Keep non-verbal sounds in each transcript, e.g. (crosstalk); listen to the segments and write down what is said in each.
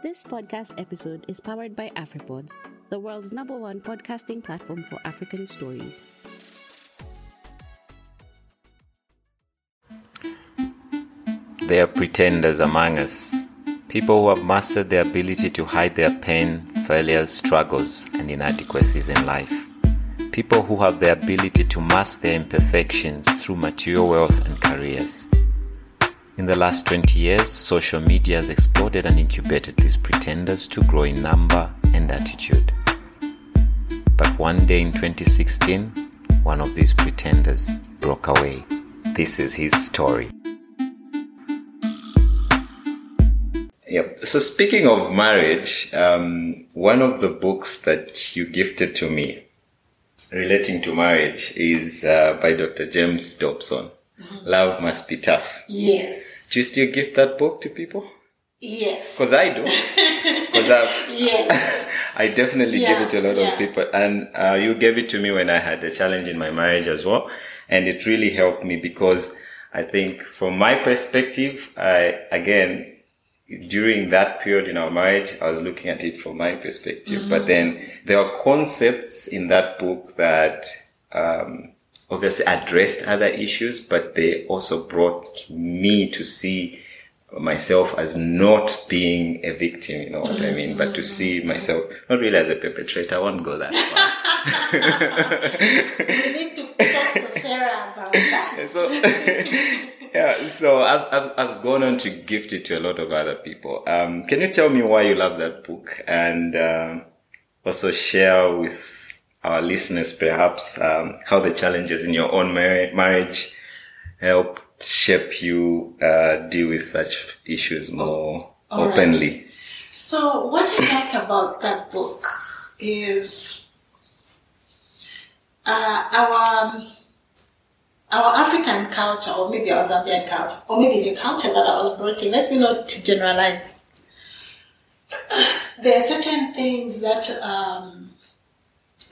This podcast episode is powered by AfriPods, the world's number one podcasting platform for African stories. There are pretenders among us, people who have mastered the ability to hide their pain, failures, struggles, and inadequacies in life. People who have the ability to mask their imperfections through material wealth and careers. In the last 20 years, social media has exploded and incubated these pretenders to grow in number and attitude. But one day in 2016, one of these pretenders broke away. This is his story. Yep. So speaking of marriage, um, one of the books that you gifted to me relating to marriage is uh, by Dr. James Dobson. Love must be tough. Yes. Do you still give that book to people? Yes. Because I do. (laughs) Because I, Yes. (laughs) I definitely Yeah, give it to a lot yeah. of people. And uh, you gave it to me when I had a challenge in my marriage as well. And it really helped me because I think from my perspective, I, again, during that period in our marriage, I was looking at it from my perspective. Mm-hmm. But then there are concepts in that book that, um, obviously addressed other issues, but they also brought me to see myself as not being a victim, you know what I mean? But to see myself not really as a perpetrator. I won't go that far. (laughs) we need to talk to Sarah about that. (laughs) so (laughs) yeah, so I've, I've I've gone on to gift it to a lot of other people. Um, can you tell me why you love that book and um, also share with our listeners perhaps um, how the challenges in your own mar- marriage help shape you uh, deal with such issues more All right. openly. So, what I like about that book is uh, our our African culture, or maybe our Zambian culture, or maybe the culture that I was brought in. Let me not generalize. There are certain things that, um,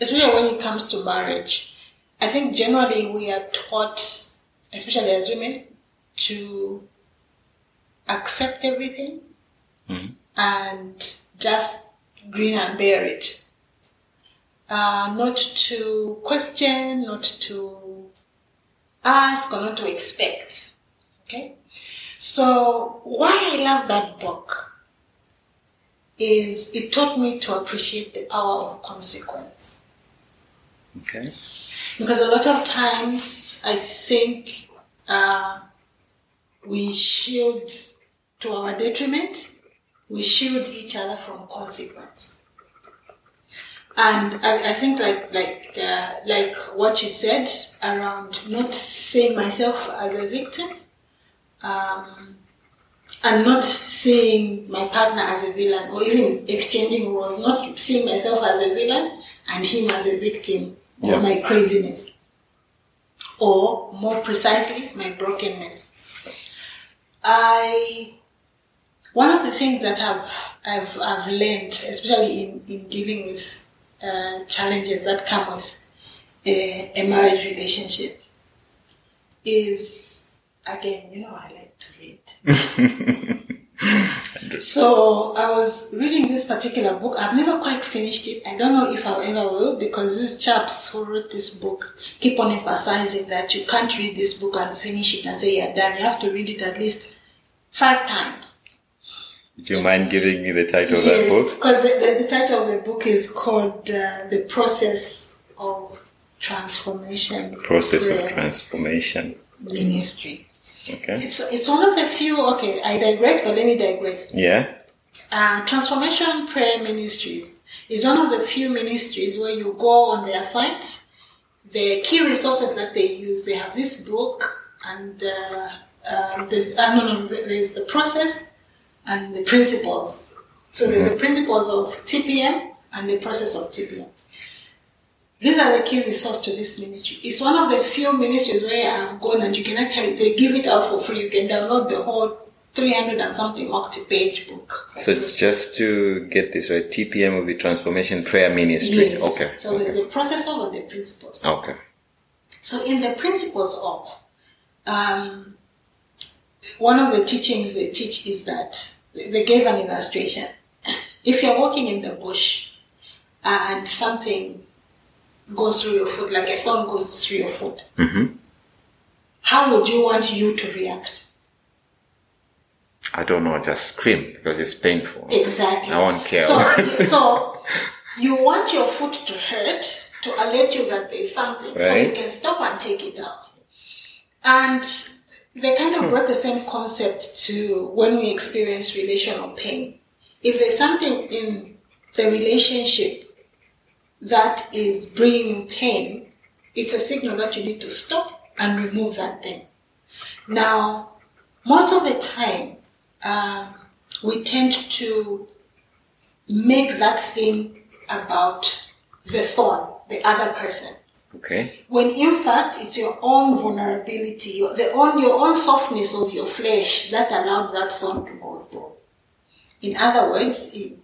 especially when it comes to marriage, I think generally we are taught, especially as women, to accept everything and just grin and bear it. Uh, not to question, not to ask, or not to expect. Okay? So, why I love that book is it taught me to appreciate the power of consequence. Okay. Because a lot of times I think uh, we shield to our detriment, we shield each other from consequence. And I, I think like like uh, like what you said around not seeing myself as a victim, um, and not seeing my partner as a villain, or even exchanging roles, not seeing myself as a villain and him as a victim Yeah. my craziness, or more precisely, my brokenness. I one of the things that I've I've I've learned, especially in, in dealing with uh, challenges that come with a, a marriage relationship, is again, you know, I like to read. (laughs) So I was reading this particular book. I've never quite finished it. I don't know if I ever will because these chaps who wrote this book keep on emphasizing that you can't read this book and finish it and say you're done. You have to read it at least five times. Do you mind giving me the title of that book? because the, the, the title of the book is called uh, "The Process of Transformation." Process of transformation. Ministry. Okay. It's it's one of the few. Okay, I digress, but let me digress. Yeah. Uh, Transformation Prayer Ministries is one of the few ministries where you go on their site. The key resources that they use, they have this book, and uh, uh, there's uh, no, no, there's the process and the principles. So there's the principles of TPM and the process of TPM. These are the key resource to this ministry. It's one of the few ministries where I've gone and you can actually they give it out for free. You can download the whole 300 and something multi-page book. So just to get this right, TPM will be Transformation Prayer Ministry. Yes. Okay. So there's okay. the process of and the principles. okay. So in the principles of, um, one of the teachings they teach is that they gave an illustration (clears throat) if you're walking in the bush and something goes through your foot, like a thorn goes through your foot, hmm how would you want you to react? I don't know, just scream because it's painful. Exactly. I won't care. So, (laughs) so you want your foot to hurt to alert you that there's something, so you can stop and take it out. And they kind Hmm. of brought the same concept to when we experience relational pain. If there's something in the relationship that is bringing you pain, it's a signal that you need to stop and remove that thing. Now, most of the time, um, we tend to make that thing about the thorn, the other person. Okay. When in fact it's your own vulnerability, your, the own, your own softness of your flesh that allowed that thorn to go through. In other words, it,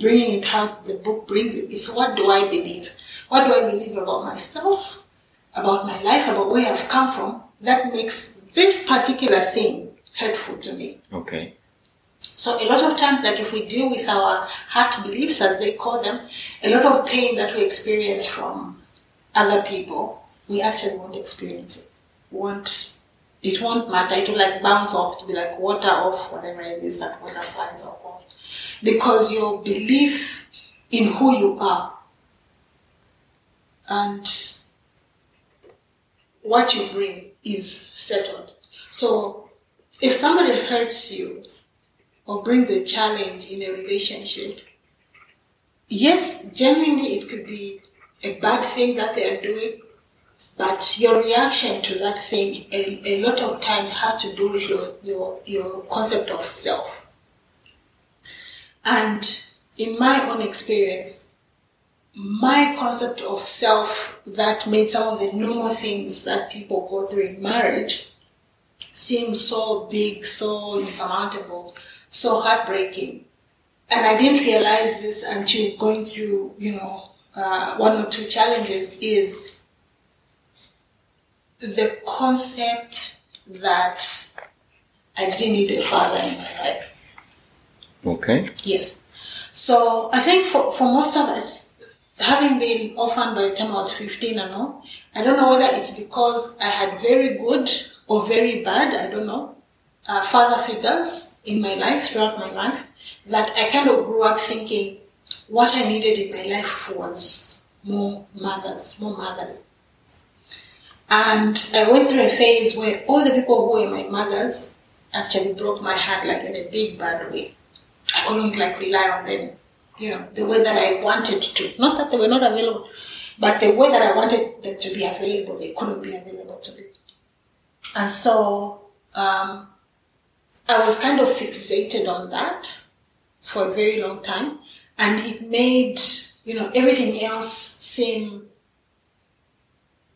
bringing it out, the book brings it, it's what do I believe? What do I believe about myself, about my life, about where I've come from, that makes this particular thing hurtful to me. Okay. So a lot of times, like if we deal with our heart beliefs, as they call them, a lot of pain that we experience from other people, we actually won't experience it. Won't, it won't matter. It will like bounce off to be like water off, whatever it is that water slides off. Because your belief in who you are and what you bring is settled. So if somebody hurts you, or brings a challenge in a relationship, yes, genuinely it could be a bad thing that they are doing, but your reaction to that thing a, a lot of times has to do with your, your, your concept of self. And in my own experience, my concept of self that made some of the normal things that people go through in marriage seem so big, so insurmountable, so heartbreaking. And I didn't realize this until going through, you know, uh, one or two challenges is the concept that I didn't need a father in my life. Okay. Yes. So I think for, for most of us, having been orphaned by the time I was 15 and all, I don't know whether it's because I had very good or very bad, I don't know, uh, father figures in my life, throughout my life, that I kind of grew up thinking what I needed in my life was more mothers, more motherly. And I went through a phase where all the people who were my mothers actually broke my heart like in a big bad way. I couldn't like rely on them, you know, the way that I wanted to. Not that they were not available, but the way that I wanted them to be available, they couldn't be available to me. And so um, I was kind of fixated on that for a very long time, and it made you know everything else seem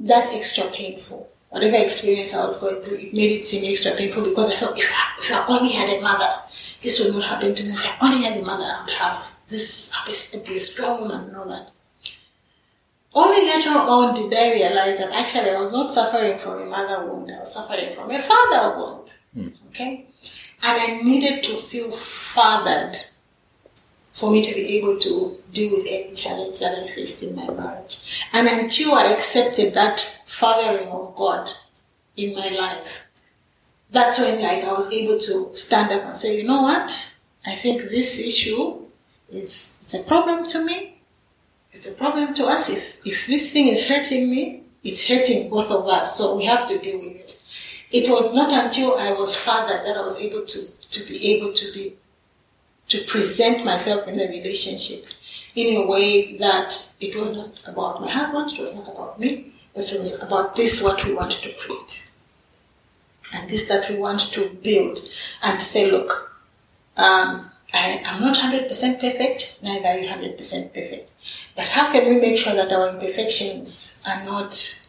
that extra painful. Whatever experience I was going through, it made it seem extra painful because I felt if I, if I only had a mother, this would not happen to me. If I only had a mother, I would have this, I would be a strong woman and all that. Only later on did I realize that actually I was not suffering from a mother wound, I was suffering from a father wound. Hmm. Okay? And I needed to feel fathered for me to be able to deal with any challenge that I faced in my marriage. And until I accepted that fathering of God in my life, that's when like I was able to stand up and say, you know what? I think this issue is it's a problem to me. It's a problem to us. If if this thing is hurting me, it's hurting both of us. So we have to deal with it. It was not until I was father that I was able to to be able to be to present myself in the relationship in a way that it was not about my husband, it was not about me, but it was about this what we wanted to create. And this that we want to build and to say, look, um, I am not 100% perfect, neither are you 100% perfect. But how can we make sure that our imperfections are not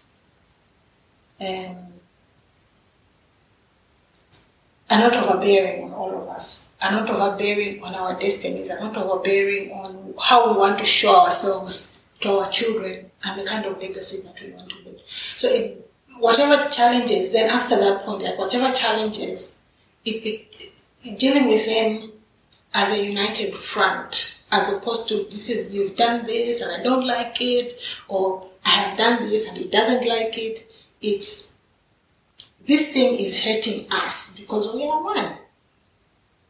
um, are not overbearing on all of us, are not overbearing on our destinies, are not overbearing on how we want to show ourselves to our children and the kind of legacy that we want to build. So, it, whatever challenges, then after that point, like whatever challenges, it, it, it- dealing with them as a united front as opposed to this is you've done this and I don't like it, or I have done this and he doesn't like it. It's this thing is hurting us because we are one.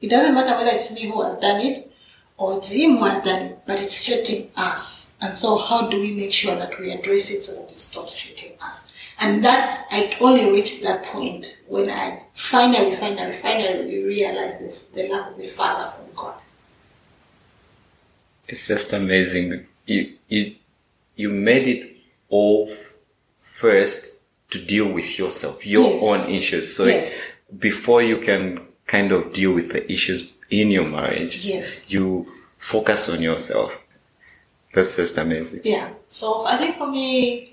It doesn't matter whether it's me who has done it or it's him who has done it, but it's hurting us. And so, how do we make sure that we address it so that it stops hurting us? And that I only reached that point when I finally, finally, finally realized the, the love of the Father from God. It's just amazing. You you you made it all first to deal with yourself, your Yes. own issues. So Yes. before you can kind of deal with the issues in your marriage, Yes. you focus on yourself. That's just amazing. Yeah. So I think for me,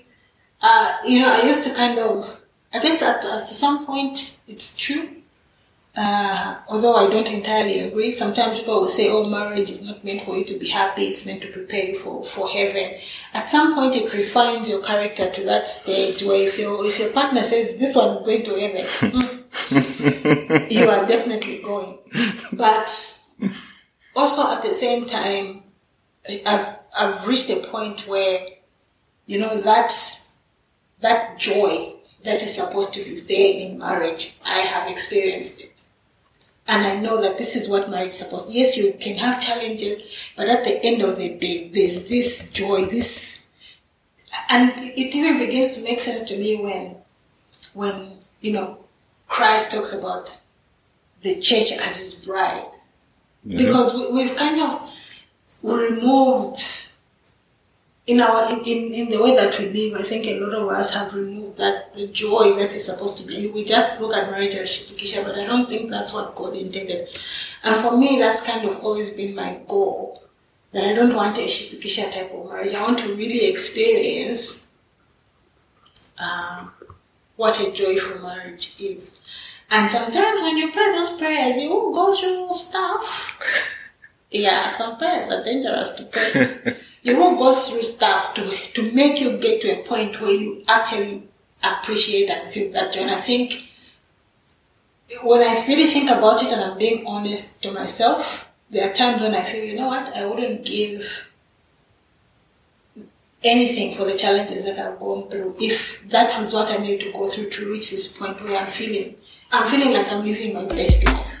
uh, you know, I used to kind of, I guess at, at some point it's true. Uh, although I don't entirely agree, sometimes people will say, "Oh, marriage is not meant for you to be happy; it's meant to prepare you for, for heaven." At some point, it refines your character to that stage where if your if your partner says this one is going to heaven, (laughs) you are definitely going. But also at the same time, I've I've reached a point where, you know, that that joy that is supposed to be there in marriage, I have experienced it. And I know that this is what marriage is supposed to Yes, you can have challenges, but at the end of the day, there's this joy, this and it even begins to make sense to me when when, you know, Christ talks about the church as his bride mm-hmm. because we, we've kind of removed in our in, in, the way that we live i think a lot of us have removed that the joy that is supposed to be. We just look at marriage as shipikisha but i don't think that's what god intended. And for me that's kind of always been my goal that i don't want a shipikisha type of marriage. I want to really experience uh, what a joyful marriage is. And sometimes when you pray those prayers you go through stuff. (laughs) Yeah, some prayers are dangerous to pray. (laughs) you won't go through stuff to to make you get to a point where you actually appreciate and feel that joy. And I think when I really think about it and I'm being honest to myself, there are times when I feel, you know what, I wouldn't give anything for the challenges that I've gone through if that was what I needed to go through to reach this point where I'm feeling I'm feeling like I'm living my best life.